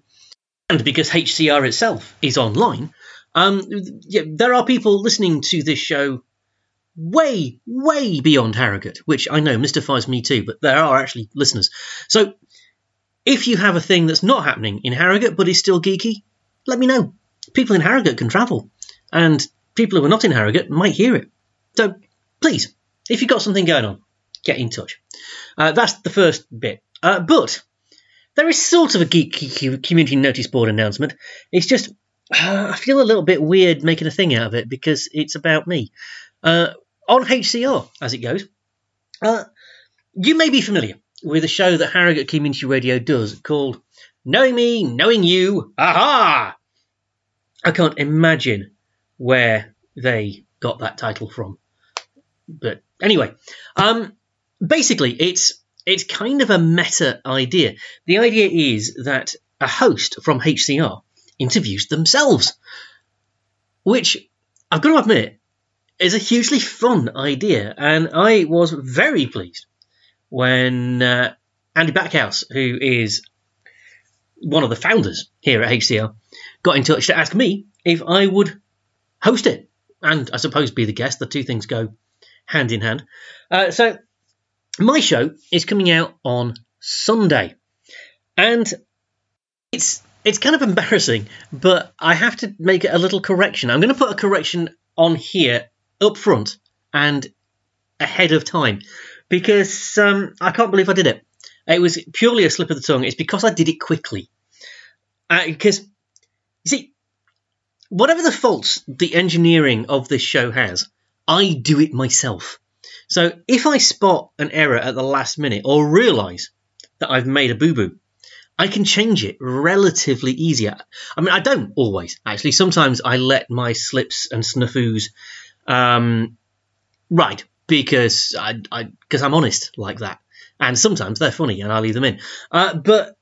and because HCR itself is online, um, yeah, there are people listening to this show way, way beyond Harrogate, which I know mystifies me too, but there are actually listeners. So if you have a thing that's not happening in Harrogate but is still geeky, let me know. People in Harrogate can travel, and people who are not in Harrogate might hear it. So please, if you've got something going on, get in touch. Uh, that's the first bit. Uh, but there is sort of a geeky community notice board announcement. It's just uh, I feel a little bit weird making a thing out of it because it's about me. Uh, on HCR, as it goes, uh, you may be familiar with a show that Harrogate Community Radio does called Knowing Me, Knowing You, Aha! I can't imagine where they got that title from. But anyway, um, basically, it's it's kind of a meta idea. The idea is that a host from HCR interviews themselves, which I've got to admit is a hugely fun idea, and I was very pleased when uh, Andy Backhouse, who is one of the founders here at HCR, got in touch to ask me if I would host it and I suppose be the guest. The two things go hand in hand. Uh, so my show is coming out on Sunday, and it's it's kind of embarrassing, but I have to make a little correction. I'm going to put a correction on here up front and ahead of time because um, I can't believe I did it. It was purely a slip of the tongue. It's because I did it quickly. Uh, because, you see, whatever the faults the engineering of this show has, I do it myself. So if I spot an error at the last minute or realise that I've made a boo boo, I can change it relatively easier. I mean, I don't always, actually. Sometimes I let my slips and snafus um, ride because I, I, cause I'm honest like that. and sometimes they're funny, and I leave them in. Uh, but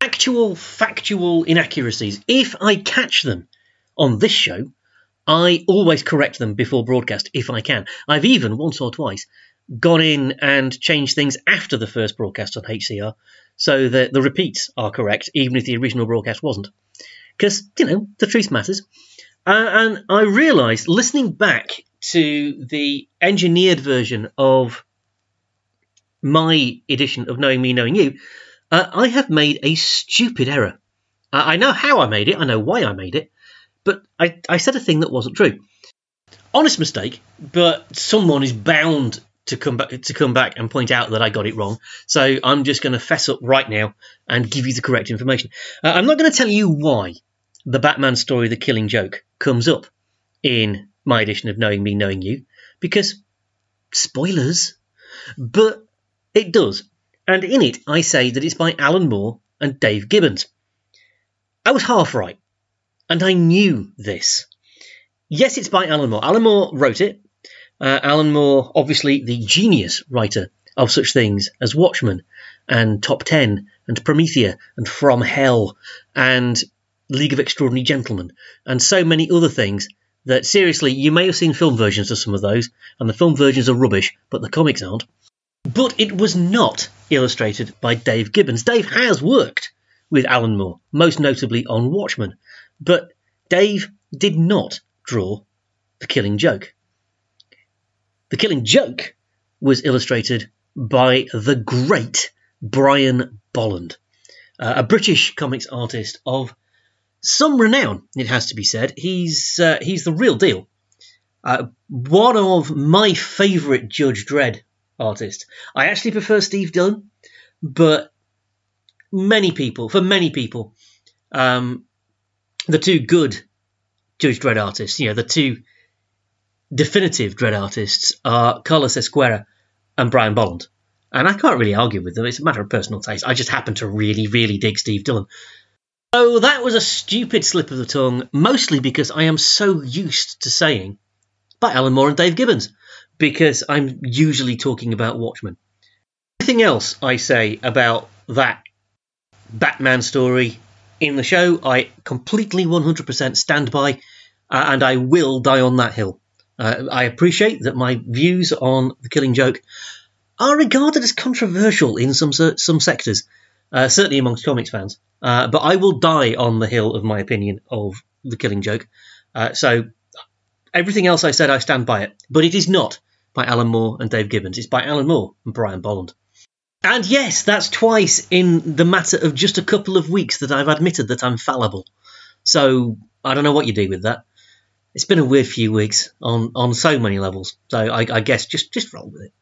actual factual inaccuracies, if I catch them on this show, I always correct them before broadcast if I can. I've even once or twice gone in and changed things after the first broadcast on HCR so that the repeats are correct, even if the original broadcast wasn't. Because, you know, the truth matters. Uh, and I realised, listening back to the engineered version of my edition of Knowing Me, Knowing You, uh, I have made a stupid error. Uh, I know how I made it, I know why I made it, but I, I said a thing that wasn't true. Honest mistake, but someone is bound to come back to come back and point out that I got it wrong. So I'm just going to fess up right now and give you the correct information. Uh, I'm not going to tell you why the Batman story, The Killing Joke, comes up in my edition of Knowing Me, Knowing You, because spoilers, but it does. And in it, I say that it's by Alan Moore and Dave Gibbons. I was half right, and I knew this. Yes, it's by Alan Moore. Alan Moore wrote it. Uh, Alan Moore, obviously the genius writer of such things as Watchmen and Top Ten and Promethea and From Hell and League of Extraordinary Gentlemen and so many other things that seriously you may have seen film versions of some of those and the film versions are rubbish but the comics aren't but it was not illustrated by Dave Gibbons. Dave has worked with Alan Moore, most notably on Watchmen, but Dave did not draw The Killing Joke. The Killing Joke was illustrated by the great Brian Bolland, uh, a British comics artist of some renown, it has to be said. He's uh, he's the real deal. Uh, one of my favourite Judge Dredd artists. I actually prefer Steve Dillon, but many people, for many people, um, the two good Judge Dredd artists, you know, the two definitive Dredd artists are Carlos Ezquerra and Brian Bolland. And I can't really argue with them. It's a matter of personal taste. I just happen to really, really dig Steve Dillon. So that was a stupid slip of the tongue, mostly because I am so used to saying by Alan Moore and Dave Gibbons, because I'm usually talking about Watchmen. Everything else I say about that Batman story in the show, I completely 100% stand by, uh, and I will die on that hill. Uh, I appreciate that my views on the Killing Joke are regarded as controversial in some some sectors, uh, certainly amongst comics fans. Uh, but I will die on the hill of my opinion of the Killing Joke. Uh, so everything else I said, I stand by it. But it is not by Alan Moore and Dave Gibbons. It's by Alan Moore and Brian Bolland. And yes, that's twice in the matter of just a couple of weeks that I've admitted that I'm fallible. So I don't know what you do with that. It's been a weird few weeks on, on so many levels. So I, I guess just, just roll with it.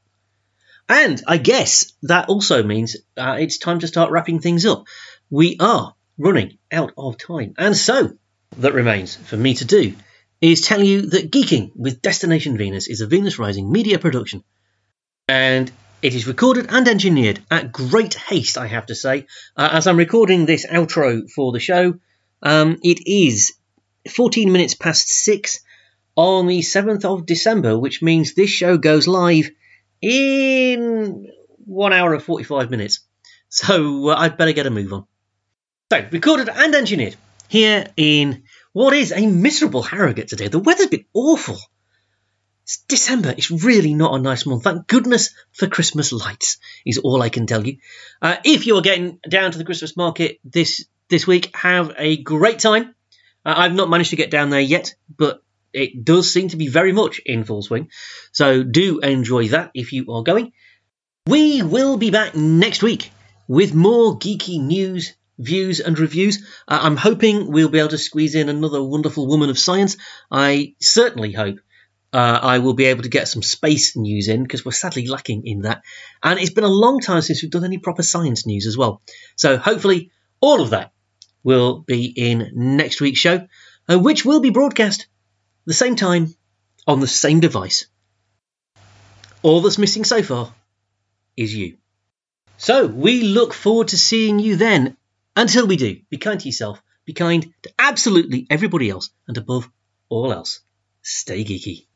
And I guess that also means uh, it's time to start wrapping things up. We are running out of time. And so, that remains for me to do is tell you that Geeking with Destination Venus is a Venus Rising media production. And it is recorded and engineered at great haste, I have to say. Uh, as I'm recording this outro for the show, um, it is 14 minutes past 6 on the 7th of December, which means this show goes live in 1 hour and 45 minutes. So uh, I'd better get a move on. So, recorded and engineered here in what is a miserable Harrogate today. The weather's been awful. It's December. It's really not a nice month. Thank goodness for Christmas lights, is all I can tell you. Uh, if you're getting down to the Christmas market this this week, have a great time. Uh, I've not managed to get down there yet, but it does seem to be very much in full swing. So do enjoy that if you are going. We will be back next week with more geeky news, views, and reviews. Uh, I'm hoping we'll be able to squeeze in another wonderful woman of science. I certainly hope uh, I will be able to get some space news in because we're sadly lacking in that. And it's been a long time since we've done any proper science news as well. So hopefully, all of that will be in next week's show, uh, which will be broadcast the same time on the same device. All that's missing so far is you. So we look forward to seeing you then. Until we do, be kind to yourself, be kind to absolutely everybody else, and above all else, stay geeky.